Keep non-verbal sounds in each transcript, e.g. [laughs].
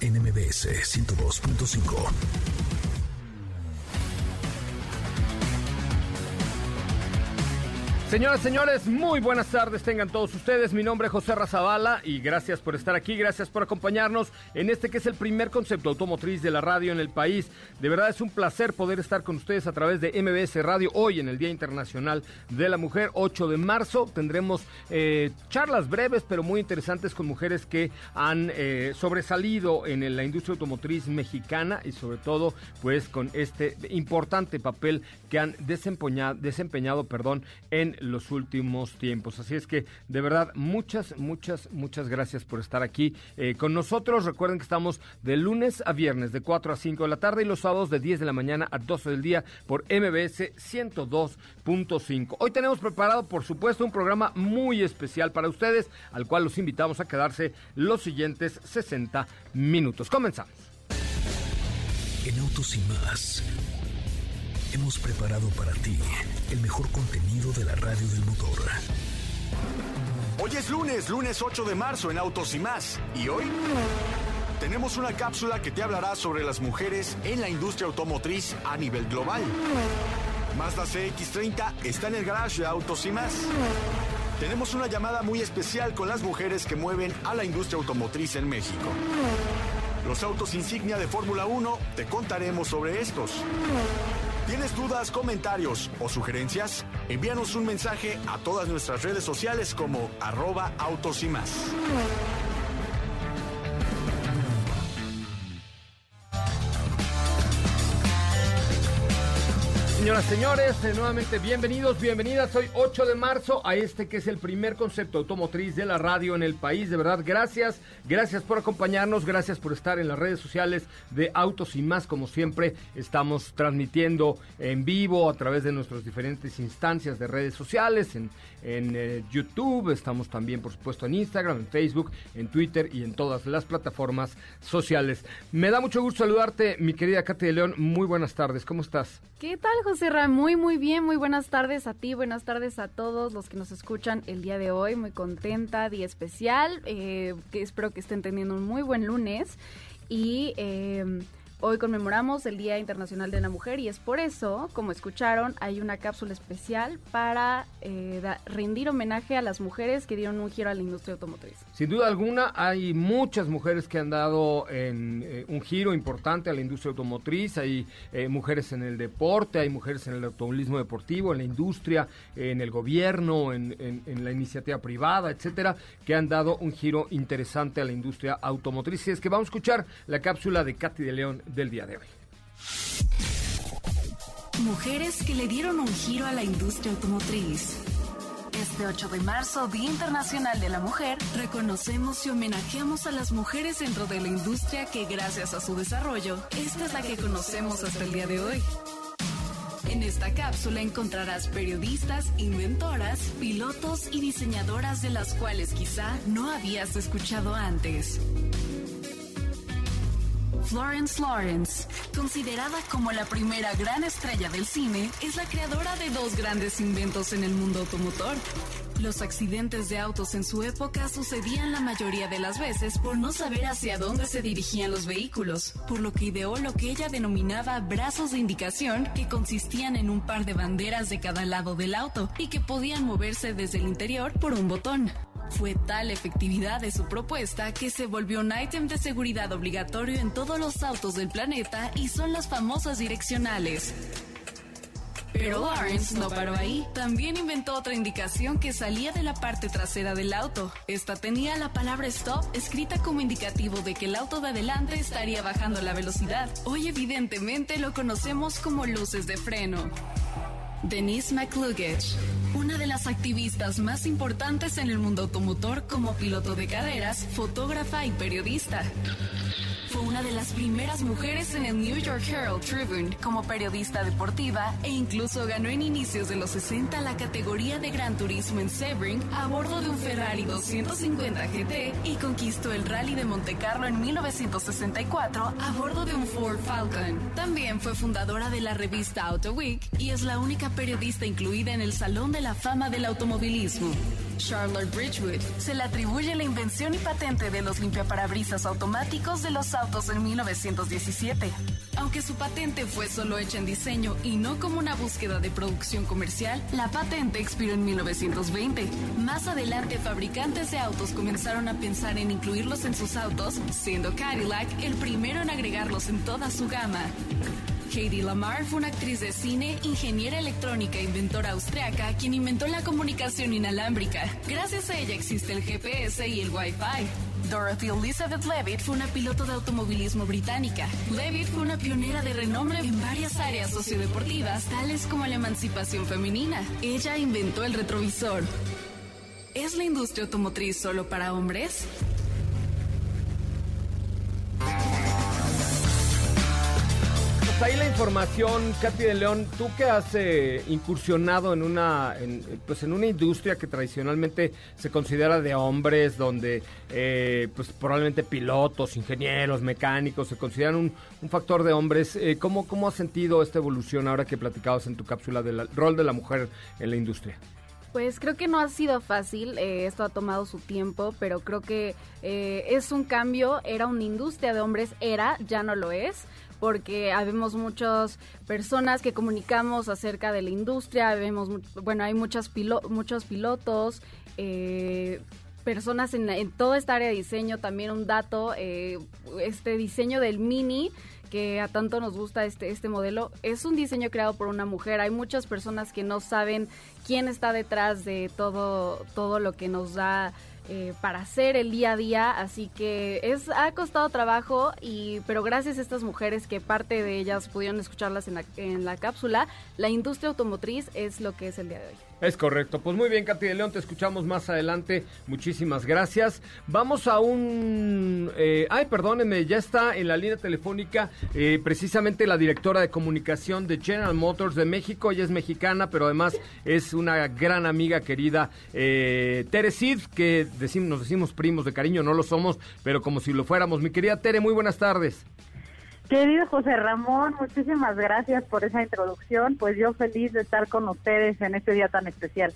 NMBS 102.5. Señoras, señores, muy buenas tardes tengan todos ustedes. Mi nombre es José Razabala y gracias por estar aquí, gracias por acompañarnos en este que es el primer concepto automotriz de la radio en el país. De verdad es un placer poder estar con ustedes a través de MBS Radio hoy en el Día Internacional de la Mujer, 8 de marzo. Tendremos eh, charlas breves pero muy interesantes con mujeres que han eh, sobresalido en la industria automotriz mexicana y sobre todo pues con este importante papel que han desempeñado, desempeñado perdón, en los últimos tiempos. Así es que, de verdad, muchas, muchas, muchas gracias por estar aquí eh, con nosotros. Recuerden que estamos de lunes a viernes de 4 a 5 de la tarde y los sábados de 10 de la mañana a 12 del día por MBS 102.5. Hoy tenemos preparado, por supuesto, un programa muy especial para ustedes, al cual los invitamos a quedarse los siguientes 60 minutos. Comenzamos. En Autos y más hemos preparado para ti el mejor contenido de la radio del motor. Hoy es lunes, lunes 8 de marzo en Autos y más. Y hoy tenemos una cápsula que te hablará sobre las mujeres en la industria automotriz a nivel global. Mazda CX30 está en el garage de Autos y más. Tenemos una llamada muy especial con las mujeres que mueven a la industria automotriz en México. Los autos insignia de Fórmula 1, te contaremos sobre estos. ¿Tienes dudas, comentarios o sugerencias? Envíanos un mensaje a todas nuestras redes sociales como arroba. Señoras, señores, eh, nuevamente bienvenidos, bienvenidas. Hoy 8 de marzo a este que es el primer concepto automotriz de la radio en el país. De verdad, gracias, gracias por acompañarnos, gracias por estar en las redes sociales de Autos y más. Como siempre, estamos transmitiendo en vivo a través de nuestras diferentes instancias de redes sociales, en eh, YouTube, estamos también, por supuesto, en Instagram, en Facebook, en Twitter y en todas las plataformas sociales. Me da mucho gusto saludarte, mi querida Katy de León. Muy buenas tardes, ¿cómo estás? ¿Qué tal, José Ra? Muy, muy bien. Muy buenas tardes a ti, buenas tardes a todos los que nos escuchan el día de hoy. Muy contenta, día especial. Eh, que espero que estén teniendo un muy buen lunes. Y. Eh, Hoy conmemoramos el Día Internacional de la Mujer y es por eso, como escucharon, hay una cápsula especial para eh, rendir homenaje a las mujeres que dieron un giro a la industria automotriz. Sin duda alguna, hay muchas mujeres que han dado eh, un giro importante a la industria automotriz. Hay eh, mujeres en el deporte, hay mujeres en el automovilismo deportivo, en la industria, en el gobierno, en, en la iniciativa privada, etcétera, que han dado un giro interesante a la industria automotriz. Y es que vamos a escuchar la cápsula de Katy de León del día de hoy. Mujeres que le dieron un giro a la industria automotriz. Este 8 de marzo, Día Internacional de la Mujer, reconocemos y homenajeamos a las mujeres dentro de la industria que gracias a su desarrollo, esta es la que conocemos hasta el día de hoy. En esta cápsula encontrarás periodistas, inventoras, pilotos y diseñadoras de las cuales quizá no habías escuchado antes. Florence Lawrence, considerada como la primera gran estrella del cine, es la creadora de dos grandes inventos en el mundo automotor. Los accidentes de autos en su época sucedían la mayoría de las veces por no saber hacia dónde se dirigían los vehículos, por lo que ideó lo que ella denominaba brazos de indicación que consistían en un par de banderas de cada lado del auto y que podían moverse desde el interior por un botón. Fue tal efectividad de su propuesta que se volvió un ítem de seguridad obligatorio en todos los autos del planeta y son las famosas direccionales. Pero Lawrence no paró ahí. También inventó otra indicación que salía de la parte trasera del auto. Esta tenía la palabra stop escrita como indicativo de que el auto de adelante estaría bajando la velocidad. Hoy evidentemente lo conocemos como luces de freno. Denise McCluggage, una de las activistas más importantes en el mundo automotor como piloto de carreras, fotógrafa y periodista. Fue una de las primeras mujeres en el New York Herald Tribune como periodista deportiva e incluso ganó en inicios de los 60 la categoría de Gran Turismo en Sebring a bordo de un Ferrari 250 GT y conquistó el Rally de Monte Carlo en 1964 a bordo de un Ford Falcon. También fue fundadora de la revista Auto Week y es la única periodista incluida en el Salón de la Fama del Automovilismo. Charlotte Bridgewood se le atribuye la invención y patente de los limpiaparabrisas automáticos de los autos en 1917. Aunque su patente fue solo hecha en diseño y no como una búsqueda de producción comercial, la patente expiró en 1920. Más adelante, fabricantes de autos comenzaron a pensar en incluirlos en sus autos, siendo Cadillac el primero en agregarlos en toda su gama. Katie Lamar fue una actriz de cine, ingeniera electrónica e inventora austriaca quien inventó la comunicación inalámbrica. Gracias a ella existe el GPS y el Wi-Fi. Dorothy Elizabeth Levitt fue una piloto de automovilismo británica. Levitt fue una pionera de renombre en varias áreas sociodeportivas, tales como la emancipación femenina. Ella inventó el retrovisor. ¿Es la industria automotriz solo para hombres? Ahí la información, Katy de León, tú que has eh, incursionado en una, pues en una industria que tradicionalmente se considera de hombres, donde eh, pues probablemente pilotos, ingenieros, mecánicos se consideran un, factor de hombres. Eh, ¿cómo, ¿Cómo has sentido esta evolución ahora que platicabas en tu cápsula del rol de la mujer en la industria? Pues creo que no ha sido fácil, esto ha tomado su tiempo, pero creo que es un cambio, era una industria de hombres, era, ya no lo es, porque habemos muchas personas que comunicamos acerca de la industria, vemos, bueno, hay muchas pilo muchos pilotos, eh, personas en, en, toda esta área de diseño, también un dato, eh, este diseño del mini que a tanto nos gusta este, este modelo, es un diseño creado por una mujer. Hay muchas personas que no saben quién está detrás de todo, todo lo que nos da eh, para hacer el día a día, así que es ha costado trabajo y pero gracias a estas mujeres que parte de ellas pudieron escucharlas en la, en la cápsula, la industria automotriz es lo que es el día de hoy. Es correcto. Pues muy bien, Katy de León, te escuchamos más adelante. Muchísimas gracias. Vamos a un... Eh, ay, perdónenme, ya está en la línea telefónica eh, precisamente la directora de comunicación de General Motors de México. Ella es mexicana, pero además es una gran amiga querida, eh, Tere Cid, que decimos, nos decimos primos de cariño, no lo somos, pero como si lo fuéramos. Mi querida Tere, muy buenas tardes. Querido José Ramón, muchísimas gracias por esa introducción. Pues yo feliz de estar con ustedes en este día tan especial.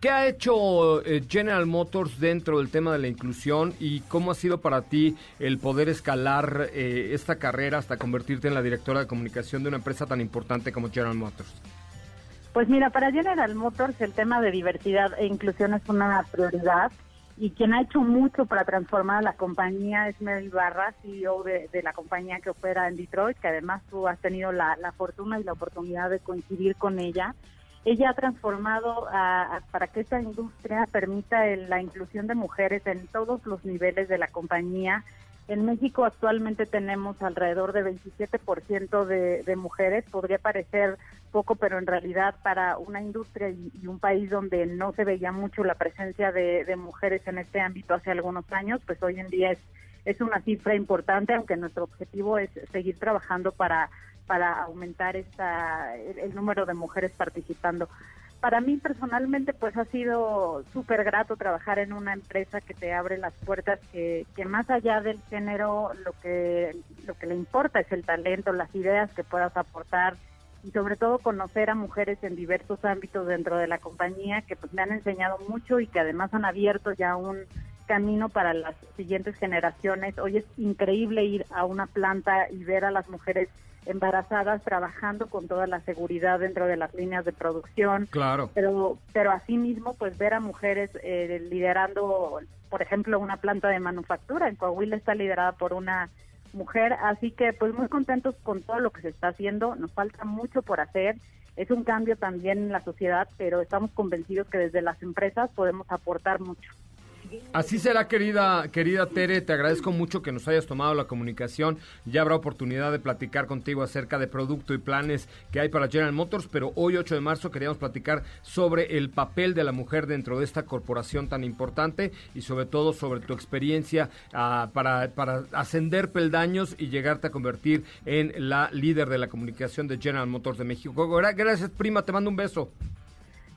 ¿Qué ha hecho eh, General Motors dentro del tema de la inclusión y cómo ha sido para ti el poder escalar eh, esta carrera hasta convertirte en la directora de comunicación de una empresa tan importante como General Motors? Pues mira, para General Motors el tema de diversidad e inclusión es una prioridad y quien ha hecho mucho para transformar la compañía es Mary Barra, CEO de, de, la compañía que opera en Detroit, que además tú has tenido la, la fortuna y la oportunidad de coincidir con ella. Ella ha transformado a, para que esta industria permita el, la inclusión de mujeres en todos los niveles de la compañía. En México actualmente tenemos alrededor de 27% de, de mujeres. Podría parecer poco, pero en realidad para una industria y, y, un país donde no se veía mucho la presencia de, mujeres en este ámbito hace algunos años, pues hoy en día es, es una cifra importante, aunque nuestro objetivo es seguir trabajando para, para aumentar esta, el, el número de mujeres participando. Para mí personalmente pues ha sido súper grato trabajar en una empresa que te abre las puertas, que, que más allá del género lo que, lo que le importa es el talento, las ideas que puedas aportar, y sobre todo conocer a mujeres en diversos ámbitos dentro de la compañía que pues me han enseñado mucho y que además han abierto ya un camino para las siguientes generaciones. Hoy es increíble ir a una planta y ver a las mujeres embarazadas trabajando con toda la seguridad dentro de las líneas de producción. Claro. Pero, pero asimismo, pues ver a mujeres eh, liderando, por ejemplo, una planta de manufactura. En Coahuila está liderada por una mujer, así que pues muy contentos con todo lo que se está haciendo. Nos falta mucho por hacer. Es un cambio también en la sociedad, pero estamos convencidos que desde las empresas podemos aportar mucho. Así será, querida, querida Tere. Te agradezco mucho que nos hayas tomado la comunicación. Ya habrá oportunidad de platicar contigo acerca de producto y planes que hay para General Motors, pero hoy, 8 de marzo, queríamos platicar sobre el papel de la mujer dentro de esta corporación tan importante y sobre todo sobre tu experiencia ah, para, para ascender peldaños y llegarte a convertir en la líder de la comunicación de General Motors de México. Gracias, prima. Te mando un beso.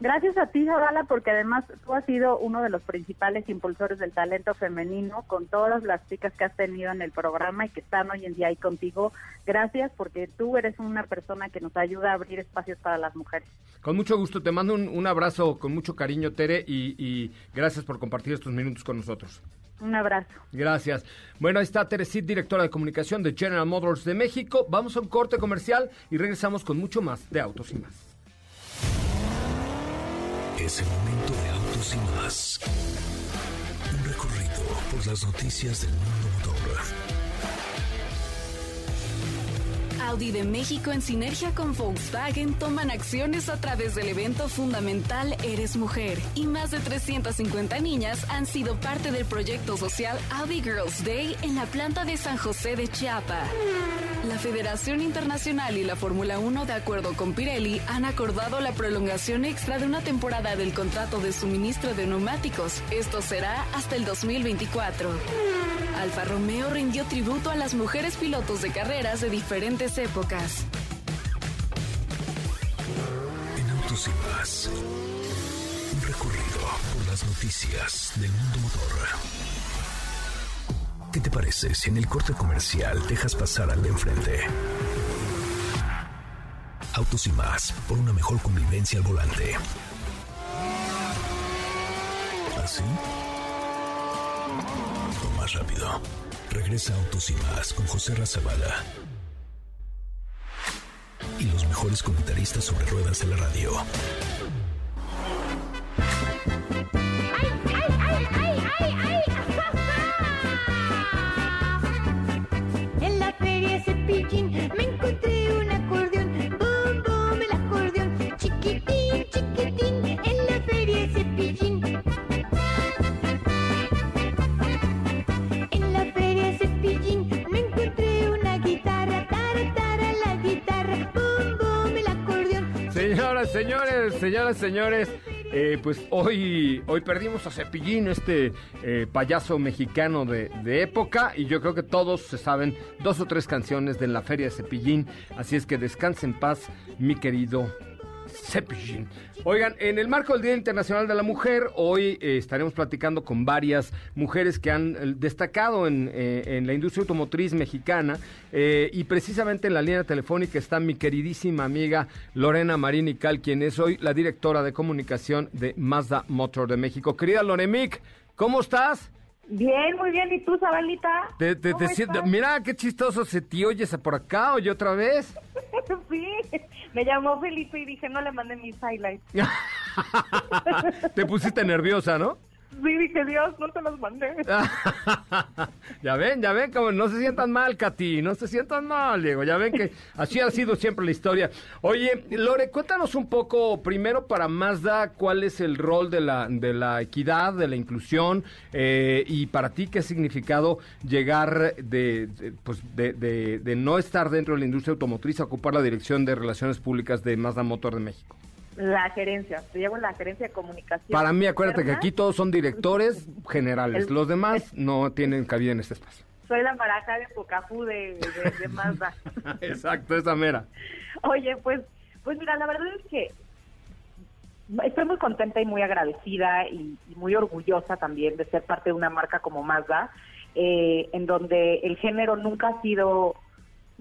Gracias a ti, Zavala, porque además tú has sido uno de los principales impulsores del talento femenino con todas las chicas que has tenido en el programa y que están hoy en día ahí contigo. Gracias porque tú eres una persona que nos ayuda a abrir espacios para las mujeres. Con mucho gusto, te mando un, abrazo con mucho cariño, Tere, y, gracias por compartir estos minutos con nosotros. Un abrazo. Gracias. Bueno, ahí está Teresit, directora de comunicación de General Motors de México. Vamos a un corte comercial y regresamos con mucho más de Autos y más. Es el momento de autos y más. Un recorrido por las noticias del mundo motor Audi de México en sinergia con Volkswagen toman acciones a través del evento fundamental Eres Mujer y más de 350 niñas han sido parte del proyecto social Audi Girls Day en la planta de San José de Chiapa. La Federación Internacional y la Fórmula 1, de acuerdo con Pirelli, han acordado la prolongación extra de una temporada del contrato de suministro de neumáticos. Esto será hasta el 2024. Alfa Romeo rindió tributo a las mujeres pilotos de carreras de diferentes épocas. En Autos y Más, un recorrido por las noticias del mundo motor. ¿Qué te parece si en el corte comercial dejas pasar al de enfrente? Autos y Más, por una mejor convivencia al volante. ¿Así? O más rápido. Regresa Autos y Más con José Razabala y los mejores comentaristas sobre ruedas de la radio. Señores, señoras, señores, eh, pues hoy, hoy perdimos a Cepillín, este eh, payaso mexicano de, de, época, y yo creo que todos se saben dos o tres canciones de la Feria de Cepillín, así es que descanse en paz, mi querido Oigan, en el marco del Día Internacional de la Mujer, hoy eh, estaremos platicando con varias mujeres que han eh, destacado en, eh, en la industria automotriz mexicana y precisamente en la línea telefónica está mi queridísima amiga Lorena Marinical, quien es hoy la directora de comunicación de Mazda Motor de México. Querida Loremic, ¿cómo estás? Bien, muy bien. ¿Y tú, Sabalita? Te, te, mira, qué chistoso se te oyes por acá, oye otra vez. [laughs] sí, me llamó Felipe y dije, no le mandé mis highlights. [laughs] te pusiste nerviosa, ¿no? Sí, dije, Dios, no te los mandé. [laughs] ya ven, ya ven, como no se sientan mal, Katy, no se sientan mal, Diego. Ya ven que así ha sido siempre la historia. Oye, Lore, cuéntanos un poco, primero para Mazda, cuál es el rol de la, de la equidad, de la inclusión, eh, y para ti, qué significado llegar de, pues de, de no estar dentro de la industria automotriz a ocupar la dirección de Relaciones Públicas de Mazda Motor de México. La gerencia, te llevo la gerencia de comunicación. Para mí, acuérdate que aquí todos son directores generales, los demás [laughs] no tienen cabida en este espacio. Soy la maraja de Pocafú de, de, Mazda. [laughs] Exacto, esa mera. Oye, pues, pues mira, la verdad es que estoy muy contenta y muy agradecida y, muy orgullosa también de ser parte de una marca como Mazda, eh, en donde el género nunca ha sido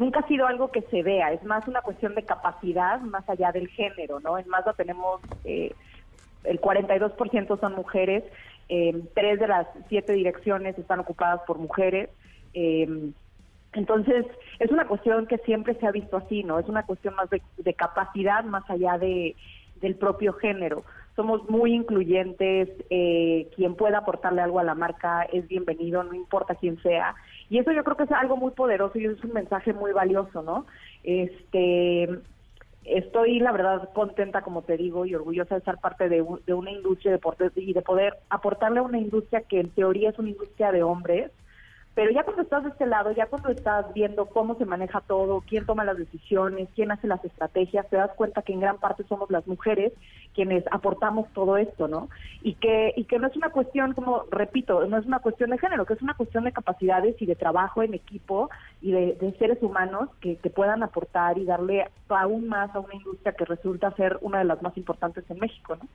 nunca ha sido algo que se vea, es más una cuestión de capacidad más allá del género, ¿no? En Mazda tenemos eh, el 42% son mujeres, tres de las siete direcciones están ocupadas por mujeres. Eh, Entonces, es una cuestión que siempre se ha visto así, ¿no? Es una cuestión más de, de capacidad más allá de, del propio género. Somos muy incluyentes, eh, quien pueda aportarle algo a la marca es bienvenido, no importa quién sea. Y eso yo creo que es algo muy poderoso y es un mensaje muy valioso, ¿no? Este, estoy la verdad contenta, como te digo, y orgullosa de ser parte de, un- de una industria de deportes y de poder aportarle a una industria que en teoría es una industria de hombres, pero ya cuando estás de este lado, ya cuando estás viendo cómo se maneja todo, quién toma las decisiones, quién hace las estrategias, te das cuenta que en gran parte somos las mujeres quienes aportamos todo esto, ¿no? Y que y que no es una cuestión, como repito, no es una cuestión de género, que es una cuestión de capacidades y de trabajo en equipo y de, de seres humanos que, que puedan aportar y darle aún más a una industria que resulta ser una de las más importantes en México, ¿no?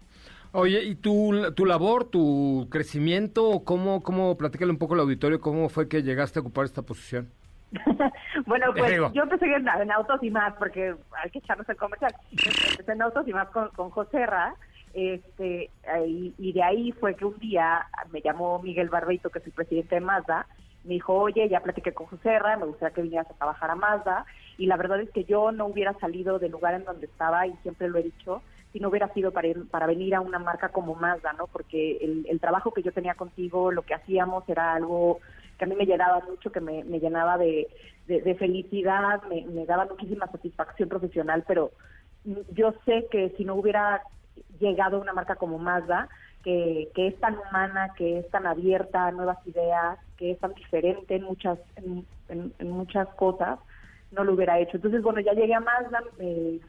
Oye, ¿y tu, tu labor, tu crecimiento, cómo, cómo, platícale un poco al auditorio, cómo fue que llegaste a ocupar esta posición? [laughs] bueno, pues Digo. yo empecé en, en Autos y Más, porque hay que echarnos el comercial. Empecé en Autos y Más con, con José Ra, este, y, y de ahí fue que un día me llamó Miguel Barbeito, que es el presidente de Mazda, me dijo, oye, ya platiqué con José Ra, me gustaría que vinieras a trabajar a Mazda, y la verdad es que yo no hubiera salido del lugar en donde estaba, y siempre lo he dicho, si no hubiera sido para, ir- para venir a una marca como Mazda, ¿no? Porque el, trabajo que yo tenía contigo, lo que hacíamos era algo que a mí me llenaba mucho, que me, llenaba de, de, felicidad, me, daba muchísima satisfacción profesional, pero yo sé que si no hubiera llegado a una marca como Mazda, que, que es tan humana, que es tan abierta a nuevas ideas, que es tan diferente en muchas, en, en- muchas cosas, no lo hubiera hecho. Entonces, bueno, ya llegué a Mazda, me,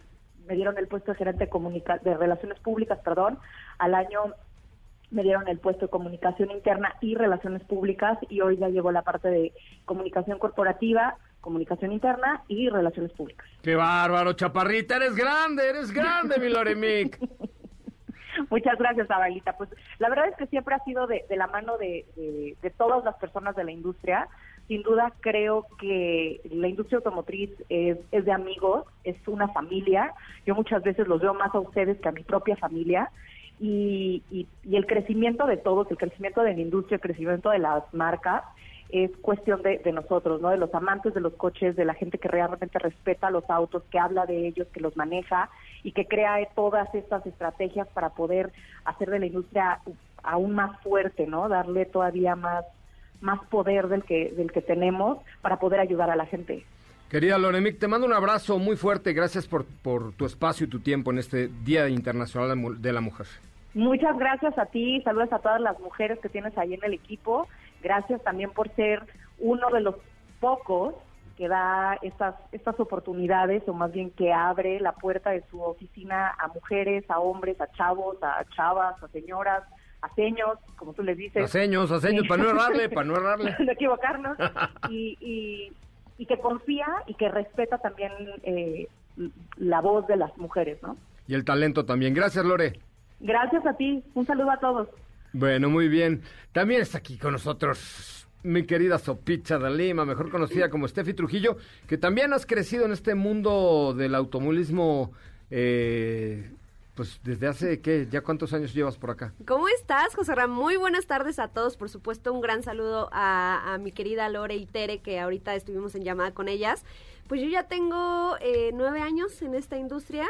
me dieron el puesto de gerente de, comunica- de relaciones públicas, perdón, al año me dieron el puesto de comunicación interna y relaciones públicas y hoy ya llevo la parte de comunicación corporativa, comunicación interna y relaciones públicas. ¡Qué bárbaro, chaparrita! ¡Eres grande, eres grande, mi Loremic! [laughs] Muchas gracias, Abalita. Pues la verdad es que siempre ha sido de, de la mano de, de- de todas las personas de la industria. Sin duda creo que la industria automotriz es, es de amigos, es una familia. Yo muchas veces los veo más a ustedes que a mi propia familia. Y, y- y el crecimiento de todos, el crecimiento de la industria, el crecimiento de las marcas, es cuestión de, de nosotros, ¿no? De los amantes de los coches, de la gente que realmente respeta los autos, que habla de ellos, que los maneja y que crea todas estas estrategias para poder hacer de la industria aún más fuerte, ¿no? Darle todavía más más poder del que del que tenemos para poder ayudar a la gente. Querida Loremic, te mando un abrazo muy fuerte. Gracias por, por tu espacio y tu tiempo en este Día Internacional de la Mujer. Muchas gracias a ti, saludos a todas las mujeres que tienes ahí en el equipo. Gracias también por ser uno de los pocos que da estas estas oportunidades o más bien que abre la puerta de su oficina a mujeres, a hombres, a chavos, a chavas, a señoras, a seños, como tú les dices. Aseños, aseños, [laughs] para no errarle, para no errarle. no equivocarnos [laughs] y, y, y que confía y que respeta también eh, la voz de las mujeres, ¿no? Y el talento también. Gracias, Lore. Gracias a ti, un saludo a todos. Bueno, muy bien. También está aquí con nosotros mi querida Sopita de Lima, mejor conocida como Steffi Trujillo, que también has crecido en este mundo del automovilismo, eh, pues desde hace, ¿qué? ¿Ya cuántos años llevas por acá? ¿Cómo estás, José Ram? Muy buenas tardes a todos. Por supuesto, un gran saludo a, a mi querida Lore y Tere, que ahorita estuvimos en llamada con ellas. Pues yo ya tengo eh, nueve años en esta industria.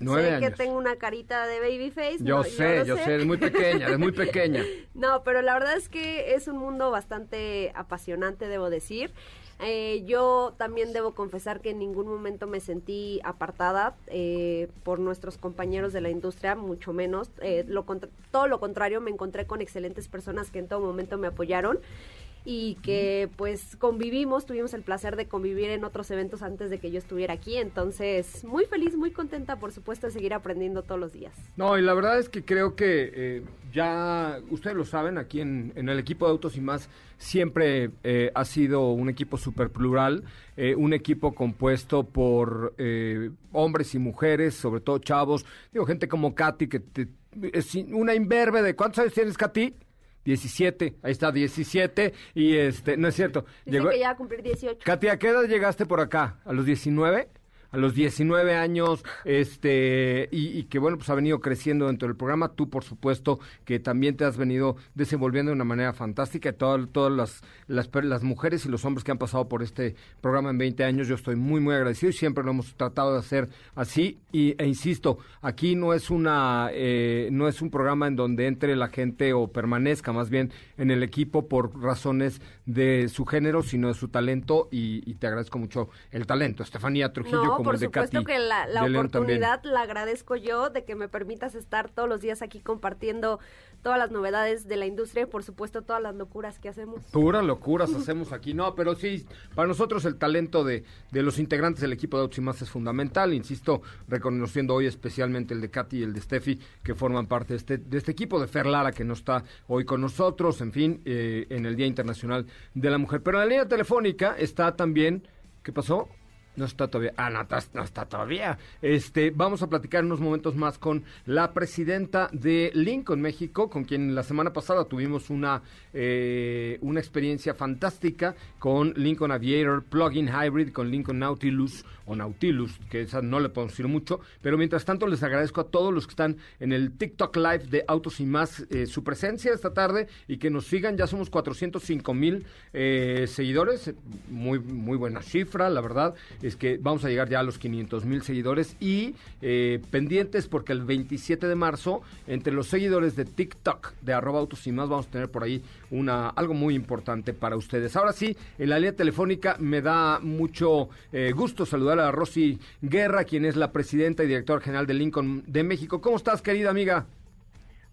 Nueve sé que años. tengo una carita de babyface. Yo no, sé, yo sé, es muy pequeña, es muy pequeña. [laughs] No, pero la verdad es que es un mundo bastante apasionante, debo decir. Eh, yo también debo confesar que en ningún momento me sentí apartada eh, por nuestros compañeros de la industria, mucho menos. Eh, lo todo lo contrario, me encontré con excelentes personas que en todo momento me apoyaron y que pues convivimos, tuvimos el placer de convivir en otros eventos antes de que yo estuviera aquí, entonces muy feliz, muy contenta por supuesto de seguir aprendiendo todos los días. No, y la verdad es que creo que eh, ya, ustedes lo saben, aquí en, en el equipo de Autos y más, siempre eh, ha sido un equipo súper plural, eh, un equipo compuesto por hombres y mujeres, sobre todo chavos, digo, gente como Katy, que te- es una imberbe de, ¿cuántos años tienes, Katy? 17, ahí está, 17, y este, no es cierto. Dice llegó- que ya va a cumplir 18. Katy, ¿a qué edad llegaste por acá? ¿A los 19? A los 19 años, este, y, y que bueno, pues ha venido creciendo dentro del programa. Tú, por supuesto, que también te has venido desenvolviendo de una manera fantástica. Todas, todas las, las, las mujeres y los hombres que han pasado por este programa en 20 años, yo estoy muy, muy agradecido y siempre lo hemos tratado de hacer así. Y, e insisto, aquí no es una, eh, no es un programa en donde entre la gente o permanezca más bien en el equipo por razones de su género, sino de su talento. Y, te agradezco mucho el talento, Estefanía Trujillo, como por el de supuesto Katy que la, oportunidad la agradezco yo de que me permitas estar todos los días aquí compartiendo todas las novedades de la industria y por supuesto todas las locuras que hacemos. Pura locuras [laughs] hacemos aquí, no, pero sí, para nosotros el talento de, de los integrantes del equipo de Más es fundamental, insisto, reconociendo hoy especialmente el de Katy y el de Steffi, que forman parte de este, de este equipo, de Fer Lara, que no está hoy con nosotros, en fin, eh, en el Día Internacional de la Mujer. Pero en la línea telefónica está también, ¿qué pasó? No está todavía. Ah, no, está- no está todavía. Este, vamos a platicar unos momentos más con la presidenta de Lincoln México, con quien la semana pasada tuvimos una, eh, una experiencia fantástica con Lincoln Aviator Plug-in Hybrid, con Lincoln Nautilus o Nautilus, que esa no le podemos decir mucho. Pero mientras tanto, les agradezco a todos los que están en el TikTok Live de Autos y Más eh, su presencia esta tarde y que nos sigan. Ya somos 405 mil eh, seguidores, muy, muy buena cifra, la verdad es que vamos a llegar ya a los 500 mil seguidores y eh, pendientes porque el 27 de marzo, entre los seguidores de TikTok de arroba autos y más, vamos a tener por ahí una, algo muy importante para ustedes. Ahora sí, en la línea telefónica me da mucho eh, gusto saludar a Rosy Guerra, quien es la presidenta y directora general de Lincoln de México. ¿Cómo estás, querida amiga?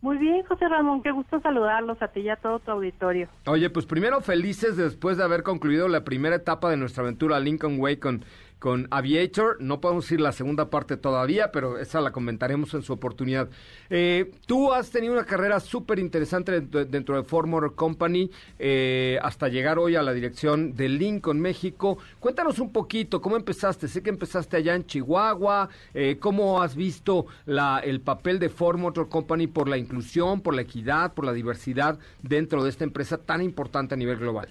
Muy bien, José Ramón, qué gusto saludarlos a ti y a todo tu auditorio. Oye, pues primero felices después de haber concluido la primera etapa de nuestra aventura Lincoln Way con, con Aviator. No podemos decir la segunda parte todavía, pero esa la comentaremos en su oportunidad. Eh, tú has tenido una carrera súper interesante dentro, dentro de Ford Motor Company eh, hasta llegar hoy a la dirección de Lincoln México. Cuéntanos un poquito, ¿cómo empezaste? Sé que empezaste allá en Chihuahua. eh, ¿Cómo has visto la, el papel de Ford Motor Company por la inclusión, por la equidad, por la diversidad dentro de esta empresa tan importante a nivel global?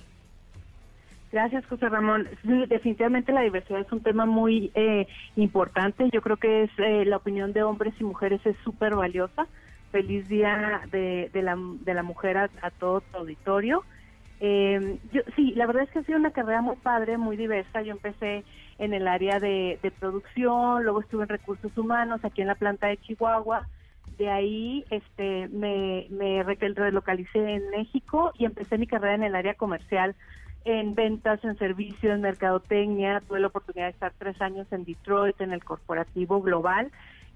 Gracias, José Ramón. Sí, definitivamente la diversidad es un tema muy eh, importante. Yo creo que es eh, la opinión de hombres y mujeres es súper valiosa. Feliz día de, de la, de la mujer a, todo tu auditorio. Eh, yo, sí, la verdad es que ha sido una carrera muy padre, muy diversa. Yo empecé en el área de, producción, luego estuve en recursos humanos aquí en la planta de Chihuahua. De ahí este, me, me re- relocalicé en México y empecé mi carrera en el área comercial en ventas, en servicios, en mercadotecnia. Tuve la oportunidad de estar tres años en Detroit, en el corporativo global.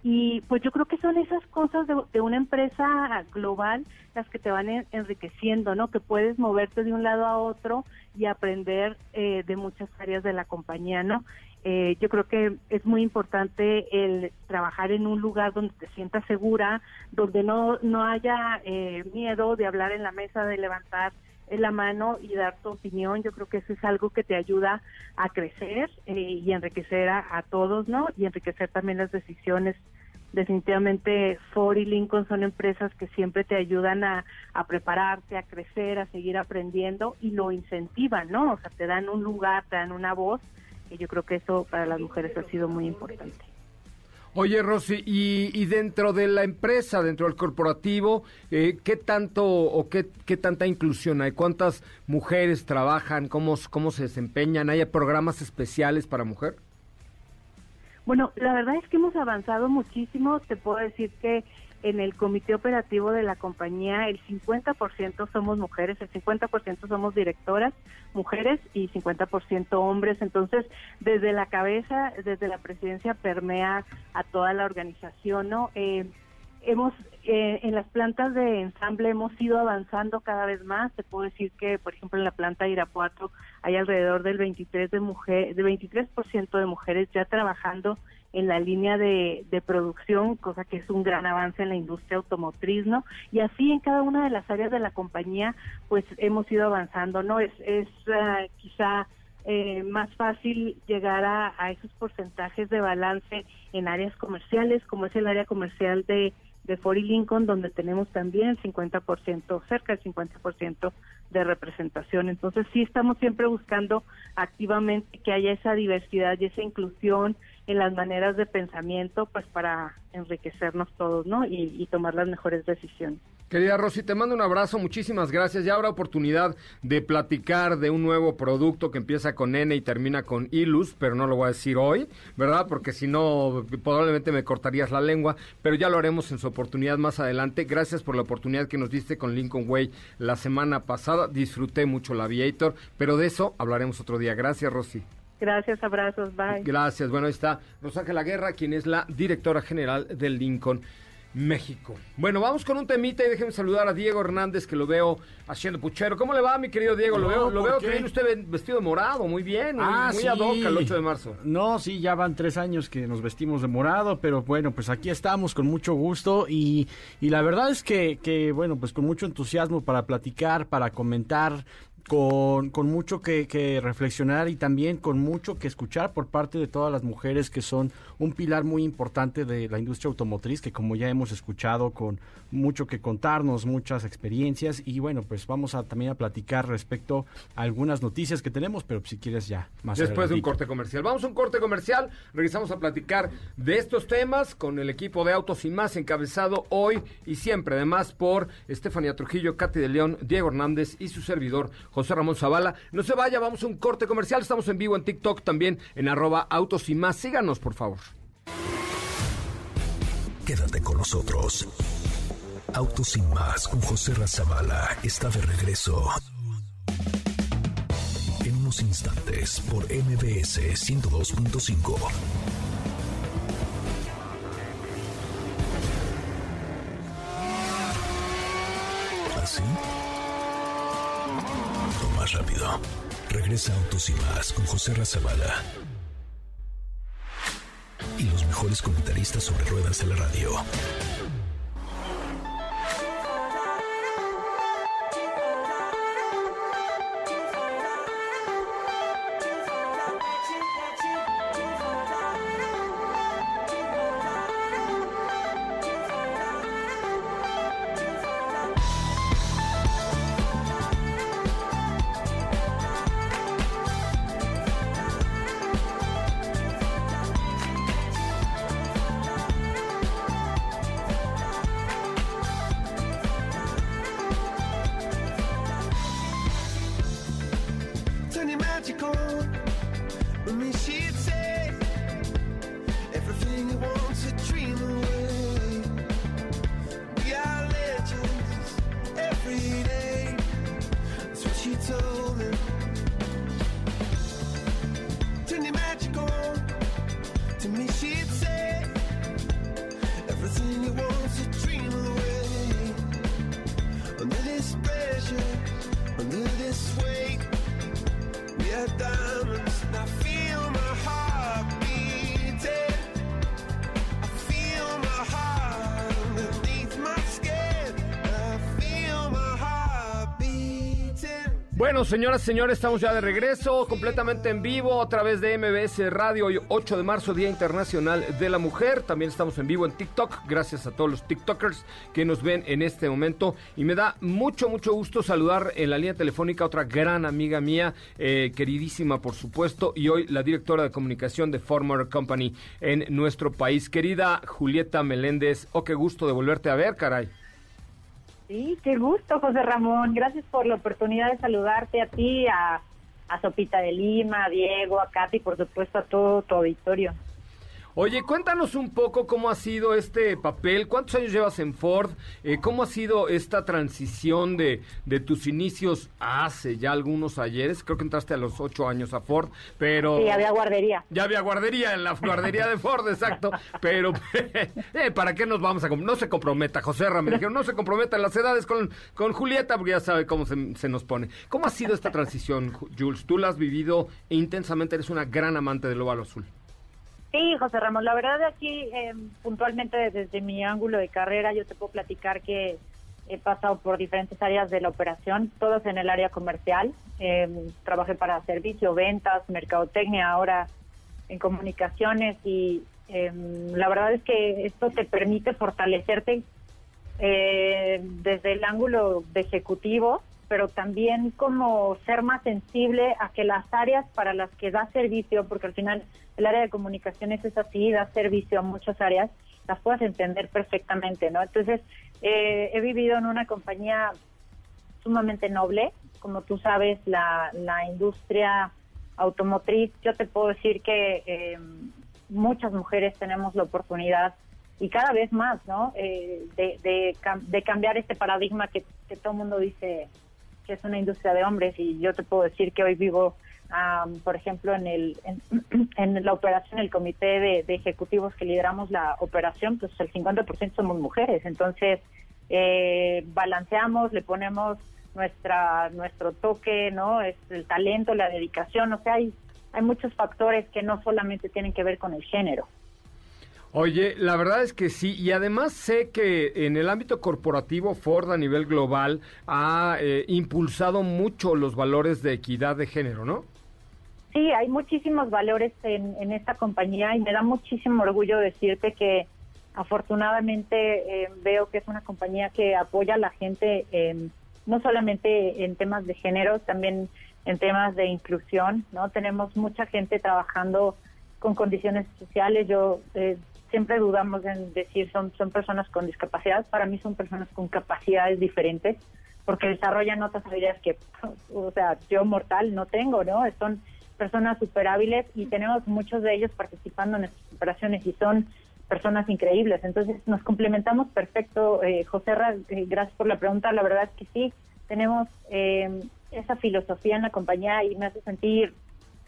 Y pues yo creo que son esas cosas de, de una empresa global las que te van en- enriqueciendo, ¿no? Que puedes moverte de un lado a otro y aprender eh, de muchas áreas de la compañía, ¿no? Eh, yo creo que es muy importante el trabajar en un lugar donde te sientas segura, donde no, no haya eh, miedo de hablar en la mesa, de levantar la mano y dar tu opinión. Yo creo que eso es algo que te ayuda a crecer eh, y enriquecer a, a todos, ¿no? Y enriquecer también las decisiones. Definitivamente Ford y Lincoln son empresas que siempre te ayudan a, a prepararte, a crecer, a seguir aprendiendo y lo incentivan, ¿no? O sea, te dan un lugar, te dan una voz y yo creo que eso para las mujeres ha sido muy importante. Oye, Rosy, y, y dentro de la empresa, dentro del corporativo, eh, ¿qué tanto o qué, qué tanta inclusión hay? ¿Cuántas mujeres trabajan? ¿Cómo, ¿Cómo se desempeñan? ¿Hay programas especiales para mujer? Bueno, la verdad es que hemos avanzado muchísimo. Te puedo decir que en el comité operativo de la compañía el 50% somos mujeres, el 50% somos directoras mujeres y 50% hombres. Entonces, desde la cabeza, desde la presidencia permea a toda la organización, ¿no? Eh, hemos eh, en las plantas de ensamble hemos ido avanzando cada vez más. Te puedo decir que, por ejemplo, en la planta de Irapuato hay alrededor del 23 de mujer, de 23% de mujeres ya trabajando en la línea de, de producción, cosa que es un gran avance en la industria automotriz, ¿no? Y así en cada una de las áreas de la compañía, pues hemos ido avanzando, ¿no? Es, es ah, quizá eh, más fácil llegar a, a esos porcentajes de balance en áreas comerciales, como es el área comercial de, de Ford y Lincoln, donde tenemos también el 50%, cerca del 50% de representación. Entonces sí estamos siempre buscando activamente que haya esa diversidad y esa inclusión en las maneras de pensamiento, pues para enriquecernos todos, ¿no? Y, y tomar las mejores decisiones. Querida Rosy, te mando un abrazo, muchísimas gracias. Ya habrá oportunidad de platicar de un nuevo producto que empieza con N y termina con Ilus, pero no lo voy a decir hoy, ¿verdad? Porque si no, probablemente me cortarías la lengua, pero ya lo haremos en su oportunidad más adelante. Gracias por la oportunidad que nos diste con Lincoln Way la semana pasada. Disfruté mucho la Aviator, pero de eso hablaremos otro día. Gracias, Rosy. Gracias, abrazos, bye. Gracias. Bueno, ahí está Rosángela Guerra, quien es la directora general del Lincoln. México. Bueno, vamos con un temita y déjenme saludar a Diego Hernández que lo veo haciendo puchero. ¿Cómo le va, mi querido Diego? Lo No, veo, lo ¿por veo que viene usted vestido de morado, muy bien, Ah, muy sí. ad hoc el 8 de marzo. No, sí, ya van tres años que nos vestimos de morado, pero bueno, pues aquí estamos con mucho gusto y, y la verdad es que, que, bueno, pues con mucho entusiasmo para platicar, para comentar, con, con mucho que, que reflexionar y también con mucho que escuchar por parte de todas las mujeres que son un pilar muy importante de la industria automotriz, que como ya hemos escuchado, con mucho que contarnos, muchas experiencias. Y bueno, pues vamos a también a platicar respecto a algunas noticias que tenemos, pero si quieres ya más Después de un corte comercial. Vamos a un corte comercial, regresamos a platicar de estos temas con el equipo de Autos y Más, encabezado hoy y siempre, además por Estefanía Trujillo, Katy de León, Diego Hernández y su servidor, José Ramón Zavala. No se vaya, vamos a un corte comercial, estamos en vivo en TikTok también, en arroba Autos y Más. Síganos, por favor. Quédate con nosotros. Autos sin más con José Razabala está de regreso. En unos instantes por MBS 102.5. ¿Así? Más rápido. Regresa Autos y más con José Razabala. Y los mejores comentaristas sobre ruedas de la radio. Bueno, señoras y señores, estamos ya de regreso, completamente en vivo, a través de MBS Radio, hoy 8 de marzo, Día Internacional de la Mujer. También estamos en vivo en TikTok, gracias a todos los TikTokers que nos ven en este momento. Y me da mucho, mucho gusto saludar en la línea telefónica a otra gran amiga mía, eh, queridísima, por supuesto, y hoy la directora de comunicación de Former Company en nuestro país. Querida Julieta Meléndez, oh, qué gusto de volverte a ver, caray. Sí, qué gusto, José Ramón. Gracias por la oportunidad de saludarte a ti, a, a Sopita de Lima, a Diego, a Katy, por supuesto a todo tu auditorio. Oye, cuéntanos un poco cómo ha sido este papel, cuántos años llevas en Ford, Eh, cómo ha sido esta transición de, de tus inicios hace ya algunos ayeres, creo que entraste a los ocho años a Ford, pero... Sí, había guardería. Ya había guardería en la guardería de Ford, exacto. Pero, [laughs] eh, ¿para qué nos vamos a... No se comprometa, José Ramírez, dijeron, no se comprometa en las edades con, con Julieta, porque ya sabe cómo se, se nos pone. ¿Cómo ha sido esta transición, Ju- Jules? Tú la has vivido intensamente, eres una gran amante del óvalo azul. Sí, José Ramón, la verdad aquí eh, puntualmente desde mi ángulo de carrera yo te puedo platicar que he pasado por diferentes áreas de la operación, todas en el área comercial. Eh, trabajé para servicio, ventas, mercadotecnia, ahora en comunicaciones y eh, la verdad es que esto te permite fortalecerte eh, desde el ángulo de ejecutivo pero también como ser más sensible a que las áreas para las que da servicio, porque al final el área de comunicaciones es así, da servicio a muchas áreas, las puedas entender perfectamente, ¿no? Entonces, eh, he vivido en una compañía sumamente noble, como tú sabes, la, la industria automotriz, yo te puedo decir que eh, muchas mujeres tenemos la oportunidad y cada vez más, ¿no? Eh, de, de, de cambiar este paradigma que, que todo el mundo dice que es una industria de hombres y yo te puedo decir que hoy vivo, am, por ejemplo, en el en, [clears throat] en la operación, el comité de, de ejecutivos que lideramos la operación, pues el 50% somos mujeres, entonces eh, balanceamos, le ponemos nuestra nuestro toque, ¿no? Es el talento, la dedicación, o sea, hay hay muchos factores que no solamente tienen que ver con el género. Oye, la verdad es que sí, y además sé que en el ámbito corporativo Ford a nivel global ha eh, impulsado mucho los valores de equidad de género, ¿no? Sí, hay muchísimos valores en, en esta compañía y me da muchísimo orgullo decirte que afortunadamente eh, veo que es una compañía que apoya a la gente en- no solamente en temas de género, también en temas de inclusión, ¿no? Tenemos mucha gente trabajando con condiciones sociales. Yo eh, siempre dudamos en decir son son personas con discapacidad. Para mí son personas con capacidades diferentes porque desarrollan otras habilidades que, o sea, yo mortal no tengo, ¿no? Son personas super hábiles y tenemos muchos de ellos participando en nuestras operaciones y son personas increíbles. Entonces nos complementamos perfecto. Eh, José, eh, gracias por la pregunta. La verdad es que sí, tenemos eh, esa filosofía en la compañía y me hace sentir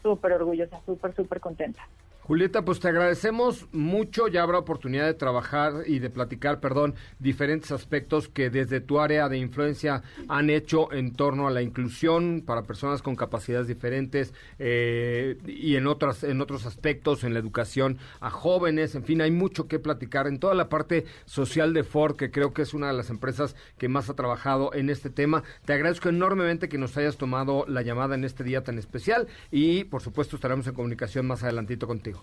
súper orgullosa, súper, súper contenta. Julieta, pues te agradecemos mucho. Ya habrá oportunidad de trabajar y de platicar, perdón, diferentes aspectos que desde tu área de influencia han hecho en torno a la inclusión para personas con capacidades diferentes eh, y en otras en otros aspectos, en la educación a jóvenes. En fin, hay mucho que platicar en toda la parte social de Ford, que creo que es una de las empresas que más ha trabajado en este tema. Te agradezco enormemente que nos hayas tomado la llamada en este día tan especial y, por supuesto, estaremos en comunicación más adelantito contigo.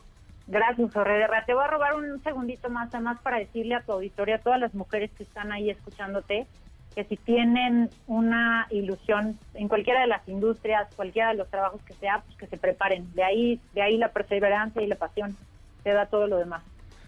Gracias, Jorge. Te voy a robar un segundito más, además, para decirle a tu auditorio, a todas las mujeres que están ahí escuchándote, que si tienen una ilusión en cualquiera de las industrias, cualquiera de los trabajos que sea, pues que se preparen. De ahí, de ahí la perseverancia y la pasión. Te da todo lo demás.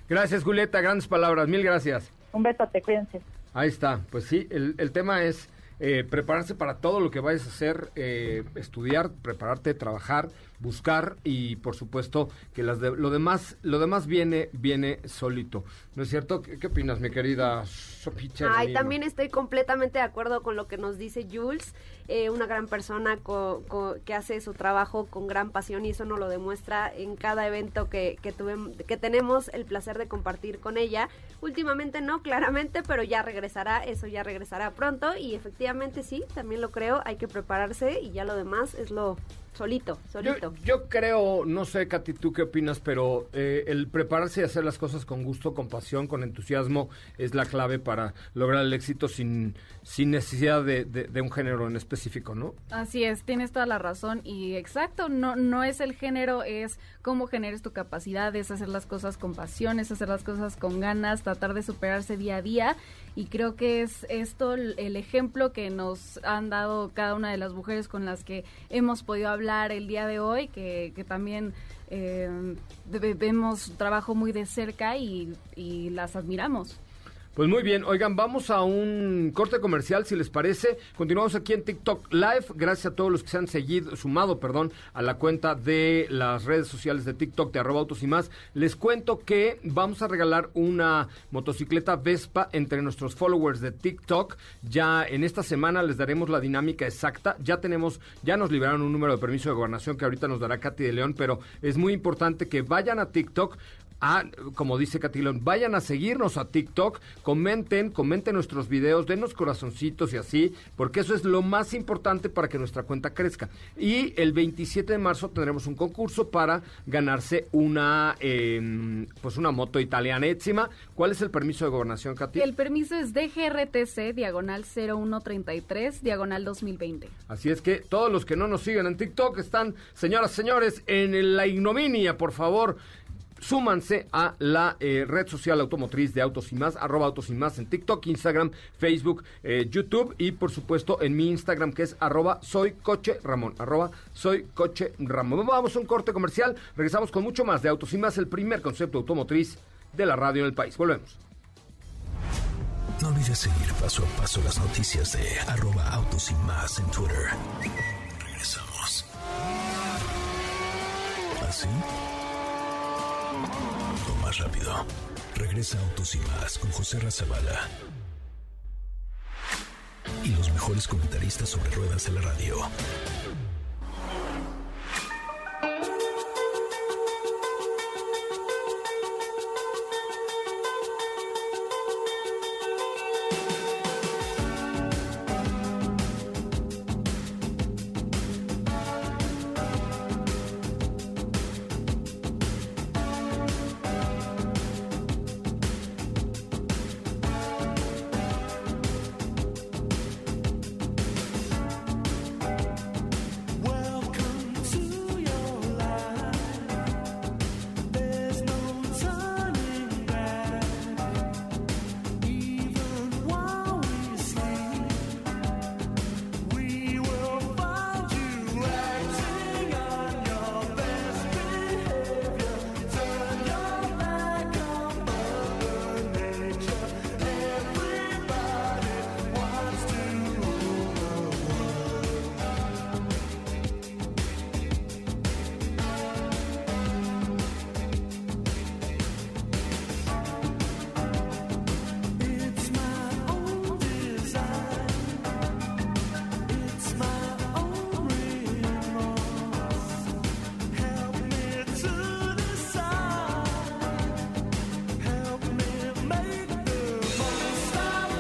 Gracias, Julieta. Grandes palabras. Mil gracias. Un besote, cuídense. Ahí está. Pues sí, el, el tema es eh, prepararse para todo lo que vayas a hacer, eh, estudiar, prepararte, trabajar, buscar y por supuesto que las de- lo demás lo demás viene viene solito. ¿No es cierto? ¿Qué, qué opinas, mi querida Sopicha? Ay, también estoy completamente de acuerdo con lo que nos dice Jules, eh, una gran persona co- co- que hace su trabajo con gran pasión y eso nos lo demuestra en cada evento que, que tenemos el placer de compartir con ella. Últimamente no, claramente, pero ya regresará, eso ya regresará pronto y efectivamente sí, también lo creo, hay que prepararse y ya lo demás es lo solito, solito. Yo, yo creo, no sé, Katy, tú qué opinas, pero eh, el prepararse y hacer las cosas con gusto, con pasión, con entusiasmo, es la clave para lograr el éxito sin, sin necesidad de, un género en específico, ¿no? Así es, tienes toda la razón y exacto, no no es el género, es cómo generes tu capacidad, es hacer las cosas con pasión, es hacer las cosas con ganas, tratar de superarse día a día y creo que es esto el, ejemplo que nos han dado cada una de las mujeres con las que hemos podido hablar el día de hoy, que, que también eh, ve- vemos trabajo muy de cerca y las admiramos. Pues muy bien, oigan, vamos a un corte comercial, si les parece. Continuamos aquí en TikTok Live. Gracias a todos los que se han seguido, sumado, perdón, a la cuenta de las redes sociales de TikTok de arroba autos y más. Les cuento que vamos a regalar una motocicleta Vespa entre nuestros followers de TikTok. Ya en esta semana les daremos la dinámica exacta. Ya tenemos, ya nos liberaron un número de permiso de gobernación que ahorita nos dará Katy de León, pero es muy importante que vayan a TikTok. Ah, como dice Catilón, vayan a seguirnos a TikTok, comenten, comenten nuestros videos, denos corazoncitos y así, porque eso es lo más importante para que nuestra cuenta crezca. Y el 27 de marzo tendremos un concurso para ganarse una, eh, pues una moto italianésima. ¿Cuál es el permiso de gobernación, Katy? El permiso es DGRTC, diagonal 0133, diagonal 2020. Así es que todos los que no nos siguen en TikTok están, señoras, señores, en la ignominia, por favor. Súmanse a la eh, red social automotriz de Autos y Más, arroba Autos y Más en TikTok, Instagram, Facebook, eh, YouTube y por supuesto en mi Instagram que es arroba soy coche Ramón, arroba soy coche Ramón. Vamos a un corte comercial, regresamos con mucho más de Autos y Más, el primer concepto automotriz de la radio en el país. Volvemos. No olvides seguir paso a paso las noticias de arroba autos y más en Twitter. Regresamos. ¿Así? Más rápido. Regresa Autos y más con José Razabala. Y los mejores comentaristas sobre ruedas de la radio.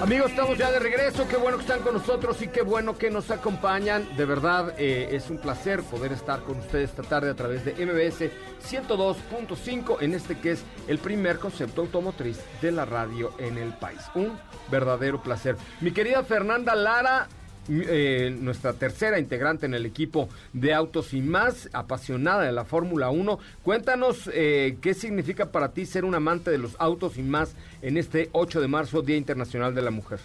Amigos, estamos ya de regreso. Qué bueno que están con nosotros y qué bueno que nos acompañan. De verdad, eh, es un placer poder estar con ustedes esta tarde a través de MBS 102.5 en este que es el primer concepto automotriz de la radio en el país. Un verdadero placer. Mi querida Fernanda Lara. Eh, nuestra tercera integrante en el equipo de Autos y Más, apasionada de la Fórmula 1. Cuéntanos eh, qué significa para ti ser un amante de los autos y más en este 8 de marzo, Día Internacional de la Mujer.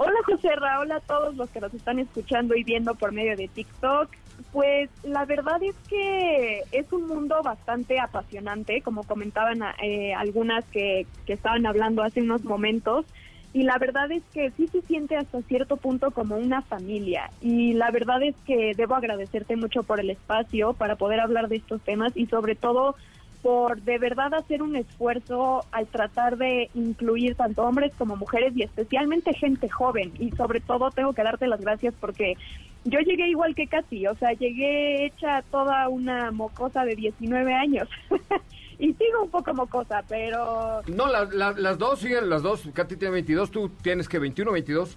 Hola José Ra, hola a todos los que nos están escuchando y viendo por medio de TikTok. Pues la verdad es que es un mundo bastante apasionante, como comentaban eh, algunas que, que estaban hablando hace unos momentos. Y la verdad es que sí se siente hasta cierto punto como una familia. Y la verdad es que debo agradecerte mucho por el espacio para poder hablar de estos temas y sobre todo por de verdad hacer un esfuerzo al tratar de incluir tanto hombres como mujeres y especialmente gente joven. Y sobre todo tengo que darte las gracias porque yo llegué igual que Katy, o sea, llegué hecha toda una mocosa de 19 años. [laughs] y sigo un poco mocosa, pero No, la- la- las dos siguen, las dos. Katy tiene 22, tú tienes que 21, 22.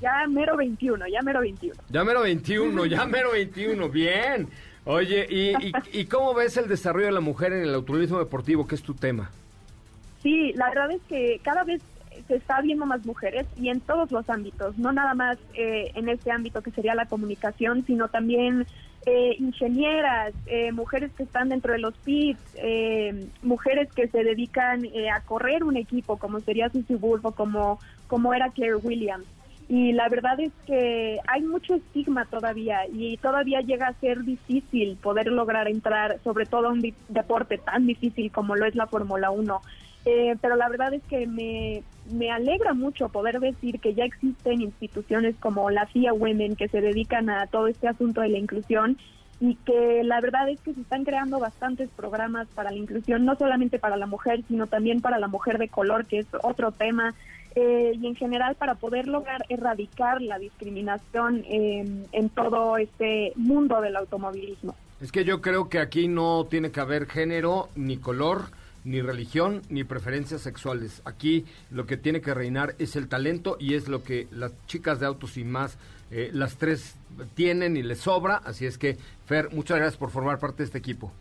ya mero 21, ya mero 21. Ya mero 21, ya mero 21, bien. Oye, ¿y, y, y cómo ves el desarrollo de la mujer en el automovilismo deportivo, que es tu tema? Sí, la verdad es que cada vez se está viendo más mujeres y en todos los ámbitos, no nada más eh, en este ámbito que sería la comunicación, sino también eh, ingenieras, eh, mujeres que están dentro de los pits, eh, mujeres que se dedican eh, a correr un equipo, como sería Susie Wolf como, como era Claire Williams. Y la verdad es que hay mucho estigma todavía y todavía llega a ser difícil poder lograr entrar, sobre todo a un deporte tan difícil como lo es la Fórmula 1. Eh, pero la verdad es que me, me alegra mucho poder decir que ya existen instituciones como la FIA Women que se dedican a todo este asunto de la inclusión y que la verdad es que se están creando bastantes programas para la inclusión, no solamente para la mujer, sino también para la mujer de color, que es otro tema, eh, y en general para poder lograr erradicar la discriminación eh, en todo este mundo del automovilismo. Es que yo creo que aquí no tiene que haber género, ni color, ni religión, ni preferencias sexuales. Aquí lo que tiene que reinar es el talento y es lo que las chicas de autos y más, eh, las tres tienen y les sobra. Así es que, Fer, muchas gracias por formar parte de este equipo.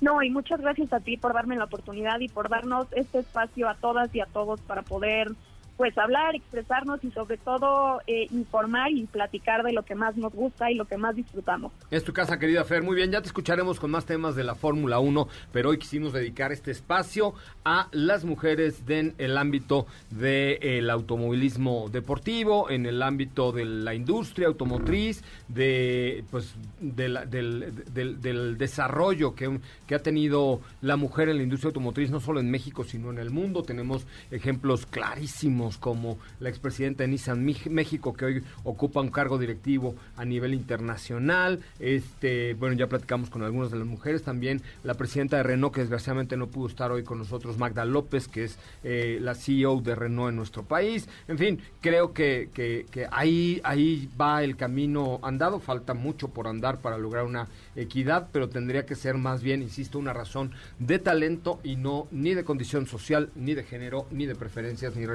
No, y muchas gracias a ti por darme la oportunidad y por darnos este espacio a todas y a todos para poder pues hablar, expresarnos y sobre todo eh, informar y platicar de lo que más nos gusta y lo que más disfrutamos. Es tu casa, querida Fer. Muy bien, ya te escucharemos con más temas de la Fórmula 1, pero hoy quisimos dedicar este espacio a las mujeres en el ámbito del automovilismo deportivo, en el ámbito de la industria automotriz, de pues de la- del, del- del desarrollo que, que ha tenido la mujer en la industria automotriz, no solo en México, sino en el mundo. Tenemos ejemplos clarísimos como la expresidenta de Nissan México, que hoy ocupa un cargo directivo a nivel internacional. Este, bueno, ya platicamos con algunas de las mujeres. También la presidenta de Renault, que desgraciadamente no pudo estar hoy con nosotros, Magda López, que es eh, la CEO de Renault en nuestro país. En fin, creo que, que- ahí, ahí va el camino andado. Falta mucho por andar para lograr una equidad, pero tendría que ser más bien, insisto, una razón de talento y no ni de condición social, ni de género, ni de preferencias, ni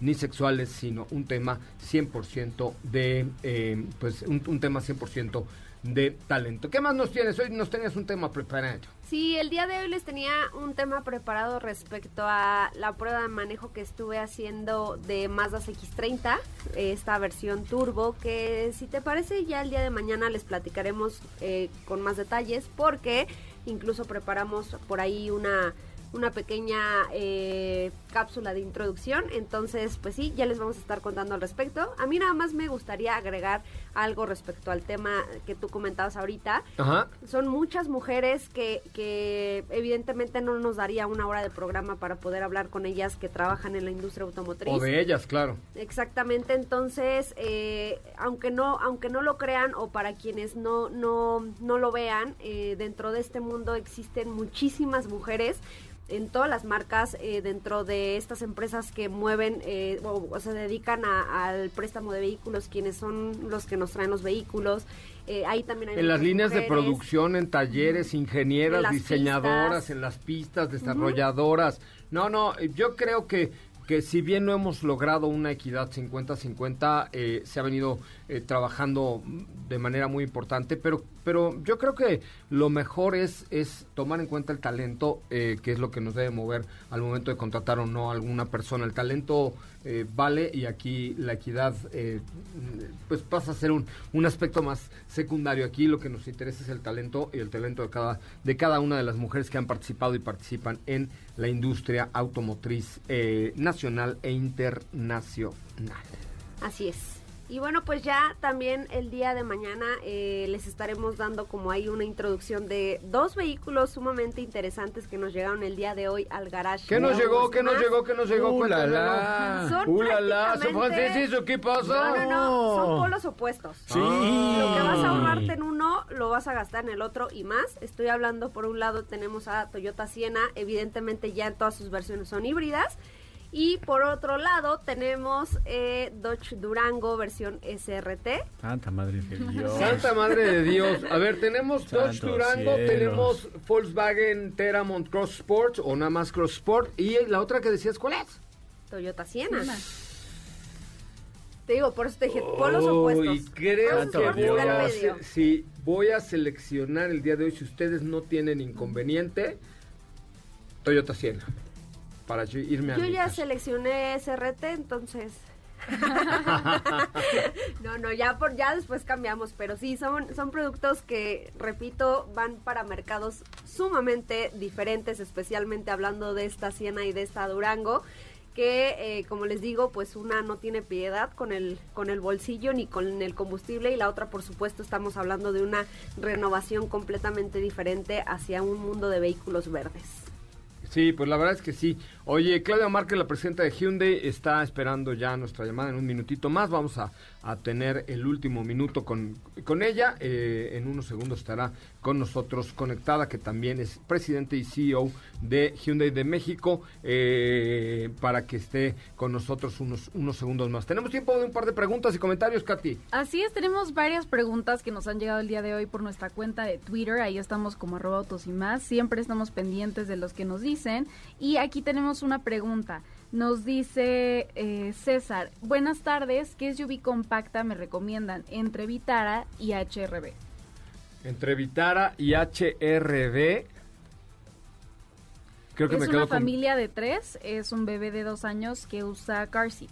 ni sexuales, sino un tema 100% de, eh, pues, un, un tema 100% de talento. ¿Qué más nos tienes? Hoy nos tenías un tema preparado. Sí, el día de hoy les tenía un tema preparado respecto a la prueba de manejo que estuve haciendo de Mazda X30, esta versión turbo, que si te parece ya el día de mañana les platicaremos eh, con más detalles porque incluso preparamos por ahí una una pequeña eh, cápsula de introducción. Entonces, pues sí, ya les vamos a estar contando al respecto. A mí nada más me gustaría agregar algo respecto al tema que tú comentabas ahorita. Ajá. Son muchas mujeres que, que evidentemente no nos daría una hora de programa para poder hablar con ellas que trabajan en la industria automotriz. O de ellas, claro. Exactamente, entonces, eh, aunque no aunque no lo crean o para quienes no no no lo vean, eh, dentro de este mundo existen muchísimas mujeres en todas las marcas eh, dentro de estas empresas que mueven eh, o, o se dedican a- al préstamo de vehículos quienes son los que nos traen los vehículos eh, ahí también hay En las líneas de producción, en talleres, En ingenieras, diseñadoras, pistas. en las pistas, desarrolladoras. No, no, yo creo que, que si bien no hemos logrado una equidad 50-50, eh, se ha venido eh, trabajando de manera muy importante, pero, pero yo creo que lo mejor es, es tomar en cuenta el talento, eh, que es lo que nos debe mover al momento de contratar o no a alguna persona. El talento eh, vale y aquí la equidad eh, pues pasa a ser un, un aspecto más secundario. Aquí lo que nos interesa es el talento y el talento de cada, de cada una de las mujeres que han participado y participan en la industria automotriz eh, nacional e internacional. Así es. Y bueno, pues ya también el día de mañana eh, les estaremos dando como ahí una introducción de dos vehículos sumamente interesantes que nos llegaron el día de hoy al garage. ¿Qué nos llegó? ¿Qué nos llegó? ¿Qué nos llegó? Uh, la. Son Uh, la, la, San prácticamente- Francisco, ¿qué pasa? No, no, no, son polos opuestos. Sí. Lo que vas a ahorrarte en uno, lo vas a gastar en el otro y más. Estoy hablando, por un lado, tenemos a Toyota Siena, evidentemente ya en todas sus versiones son híbridas. Y por otro lado, tenemos eh, Dodge Durango versión SRT. Santa madre de Dios. Santa Madre de Dios. A ver, tenemos [laughs] Dodge Durango, cielos. tenemos Volkswagen Teramont Cross Sport o nada más Cross Sport. Y la otra que decías, ¿cuál es? Toyota Siena. Te digo, por eso te dije, polos Oh, opuestos. Y creo que voy a, sí, voy a seleccionar el día de hoy, si ustedes no tienen inconveniente, Toyota Siena. Para yo irme a Yo mi ya casa. seleccioné SRT, entonces. [laughs] no, no, ya por ya después cambiamos, pero sí son son productos que repito van para mercados sumamente diferentes, especialmente hablando de esta Siena y de esta Durango que eh, como les digo pues una no tiene piedad con el con el bolsillo ni con el combustible y la otra por supuesto estamos hablando de una renovación completamente diferente hacia un mundo de vehículos verdes Sí, pues la verdad es que sí. Oye, Claudia Márquez, la presidenta de Hyundai, está esperando ya nuestra llamada en un minutito más. Vamos a, tener el último minuto con, con ella. Eh, en unos segundos estará con nosotros conectada, que también es presidente y CEO de Hyundai de México, eh, para que esté con nosotros unos, unos segundos más. Tenemos tiempo de un par de preguntas y comentarios, Katy. Así es, tenemos varias preguntas que nos han llegado el día de hoy por nuestra cuenta de Twitter. Ahí estamos como arroba autos y más. Siempre estamos pendientes de los que nos dicen. Y aquí tenemos una pregunta. Nos dice eh, César, buenas tardes, ¿qué SUV compacta me recomiendan entre Vitara y HRB? Entre Vitara y HRB. Creo que es me una quedo con familia de tres, es un bebé de dos años que usa car seat.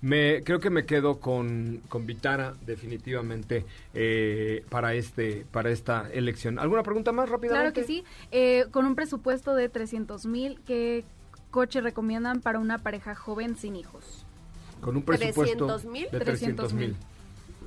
Me, creo que me quedo con, con Vitara definitivamente eh, para este para esta elección. ¿Alguna pregunta más rápidamente? Claro que sí. Eh, con un presupuesto de 300 mil, ¿qué coche recomiendan para una pareja joven sin hijos? Con un presupuesto 300,000? de 300 mil.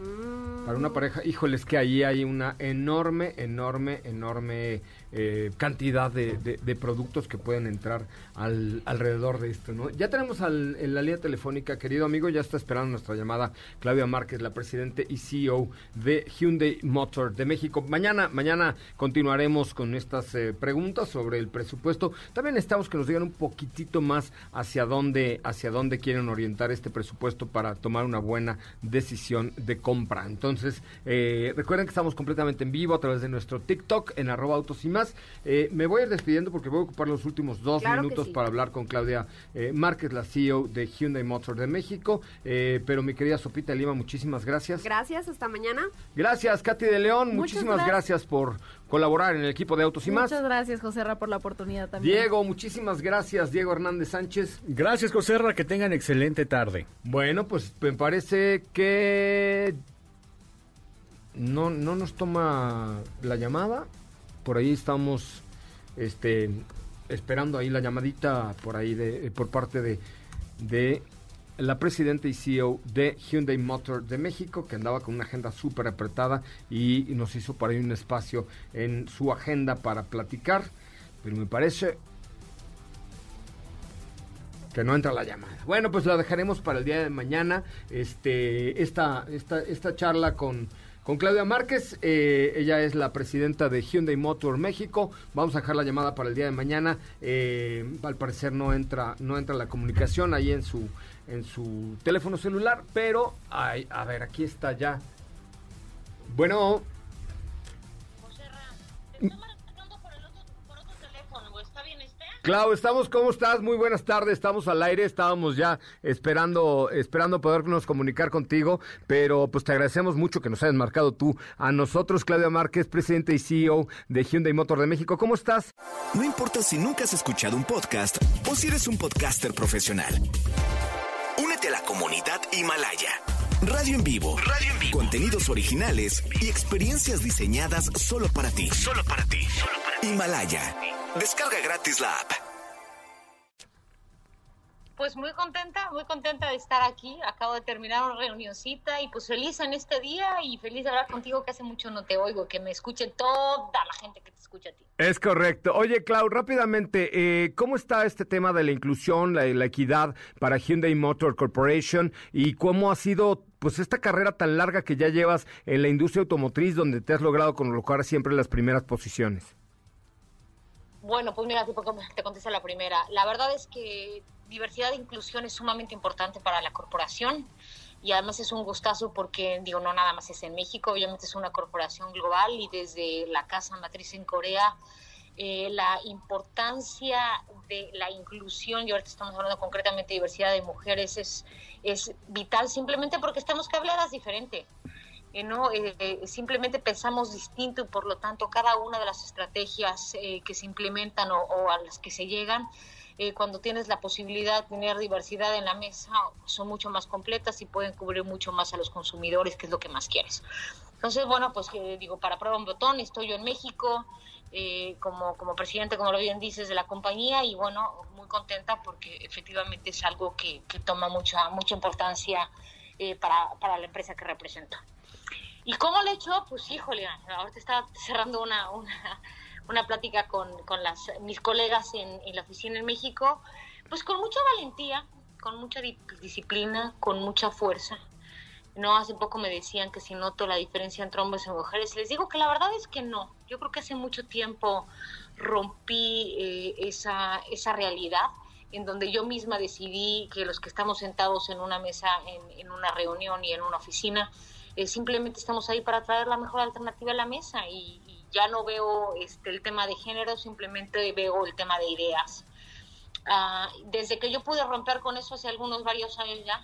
Mm, Para una pareja, híjole, es que ahí hay una enorme, enorme, enorme eh, cantidad de, productos que pueden entrar al, alrededor de esto, ¿no? Ya tenemos en la línea telefónica, querido amigo, ya está esperando nuestra llamada Claudia Márquez, la presidente y CEO de Hyundai Motor de México. Mañana, mañana continuaremos con estas eh, preguntas sobre el presupuesto. También necesitamos que nos digan un poquitito más hacia dónde, hacia dónde quieren orientar este presupuesto para tomar una buena decisión de compra. Entonces, eh, recuerden que estamos completamente en vivo a través de nuestro TikTok en arroba autos y más. Eh, me voy a ir despidiendo porque voy a ocupar los últimos dos Claro minutos sí. para hablar con Claudia eh, Márquez, la CEO de Hyundai Motor de México. Eh, pero mi querida Sopita Lima, muchísimas gracias. Gracias, hasta mañana. Gracias, Katy de León. Muchas muchísimas gracias. gracias por colaborar en el equipo de Autos y más. Muchas gracias, José Ra, por la oportunidad también. Diego, muchísimas gracias, Diego Hernández Sánchez. Gracias, Joserra, que tengan excelente tarde. Bueno, pues me parece que no, no nos toma la llamada. Por ahí estamos este, esperando ahí la llamadita por ahí de, por parte de, de la presidenta y CEO de Hyundai Motor de México, que andaba con una agenda súper apretada y, y nos hizo por ahí un espacio en su agenda para platicar. Pero me parece que no entra la llamada. Bueno, pues la dejaremos para el día de mañana. Este, esta, esta, esta charla con, con Claudia Márquez. eh, ella es la presidenta de Hyundai Motor México. Vamos a dejar la llamada para el día de mañana. Eh, al parecer no entra, no entra la comunicación ahí en su, en su teléfono celular, pero ay, a ver, aquí está ya. Bueno, Clau, estamos, ¿cómo estás? Muy buenas tardes, estamos al aire, estábamos ya esperando, esperando podernos comunicar contigo, pero pues te agradecemos mucho que nos hayas marcado tú a nosotros, Claudia Márquez, presidente y CEO de Hyundai Motor de México. ¿Cómo estás? No importa si nunca has escuchado un podcast o si eres un podcaster profesional. Únete a la comunidad Himalaya. Radio en vivo. Radio en vivo. Contenidos originales y experiencias diseñadas solo para ti. Solo para ti. Himalaya. Descarga gratis la app. Pues muy contenta, muy contenta de estar aquí. Acabo de terminar una reunioncita y pues feliz en este día y feliz de hablar contigo que hace mucho no te oigo, que me escuche toda la gente que te escucha a ti. Es correcto. Oye, Clau, rápidamente, eh, ¿cómo está este tema de la inclusión, la, la equidad para Hyundai Motor Corporation y cómo ha sido pues esta carrera tan larga que ya llevas en la industria automotriz donde te has logrado colocar siempre las primeras posiciones? Bueno, pues mira, te contesta la primera. La verdad es que diversidad e inclusión es sumamente importante para la corporación y además es un gustazo porque, digo, no nada más es en México, obviamente es una corporación global y desde la casa matriz en Corea, eh, la importancia de la inclusión, y ahorita estamos hablando concretamente de diversidad de mujeres, es, es vital simplemente porque estamos cableadas diferente. Eh, ¿no? Eh, eh, simplemente pensamos distinto y por lo tanto cada una de las estrategias que se implementan o, a las que se llegan, cuando tienes la posibilidad de tener diversidad en la mesa, son mucho más completas y pueden cubrir mucho más a los consumidores, que es lo que más quieres. Entonces, bueno, pues digo, para prueba un botón, estoy yo en México eh, como, como presidente, como lo bien dices, de la compañía y bueno, muy contenta porque efectivamente es algo que, que toma mucha, mucha importancia para, para la empresa que represento. ¿Y cómo lo he hecho? Pues híjole, ahorita estaba cerrando una, una, una plática con, con las, mis colegas en, en la oficina en México, pues con mucha valentía, con mucha di- disciplina, con mucha fuerza. No, hace poco me decían que si noto la diferencia entre hombres y mujeres. Les digo que la verdad es que no. Yo creo que hace mucho tiempo rompí eh, esa, esa realidad en donde yo misma decidí que los que estamos sentados en una mesa, en, en una reunión y en una oficina, eh, simplemente estamos ahí para traer la mejor alternativa a la mesa y, y ya no veo este, el tema de género, simplemente veo el tema de ideas. Ah, desde que yo pude romper con eso hace algunos varios años ya,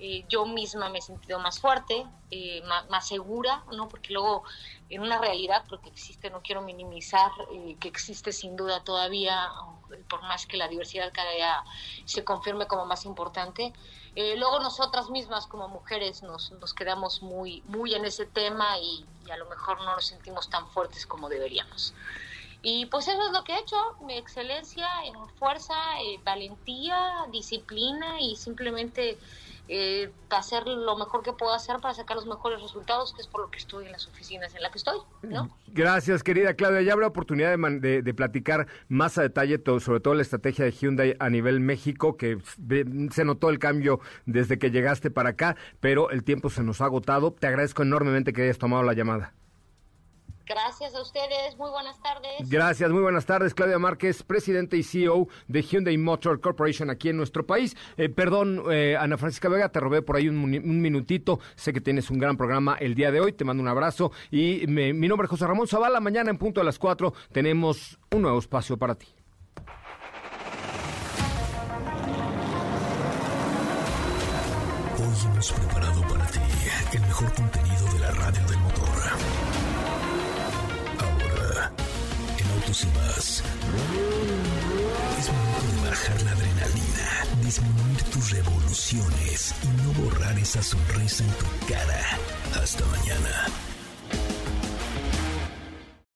eh, yo misma me he sentido más fuerte, eh, más, segura, ¿no? Porque luego en una realidad, porque existe, no quiero minimizar, eh, que existe sin duda todavía, eh, por más que la diversidad cada día se confirme como más importante, luego nosotras mismas como mujeres nos, nos quedamos muy, muy en ese tema y, a lo mejor no nos sentimos tan fuertes como deberíamos. Y pues eso es lo que he hecho, mi excelencia, en fuerza, valentía, disciplina y simplemente eh, hacer lo mejor que puedo hacer para sacar los mejores resultados, que es por lo que estoy en las oficinas en las que estoy, ¿no? Gracias, querida Claudia. Ya habrá oportunidad de, de- de platicar más a detalle todo, sobre todo la estrategia de Hyundai a nivel México, que se notó el cambio desde que llegaste para acá, pero el tiempo se nos ha agotado. Te agradezco enormemente que hayas tomado la llamada. Gracias a ustedes, muy buenas tardes. Gracias, muy buenas tardes. Claudia Márquez, presidente y CEO de Hyundai Motor Corporation aquí en nuestro país. Eh, perdón, eh, Ana Francisca Vega, te robé por ahí un, minutito. Sé que tienes un gran programa el día de hoy. Te mando un abrazo. Y me- mi nombre es José Ramón Zavala. Mañana en punto a las 4 tenemos un nuevo espacio para ti. Revoluciones y no borrar esa sonrisa en tu cara. Hasta mañana.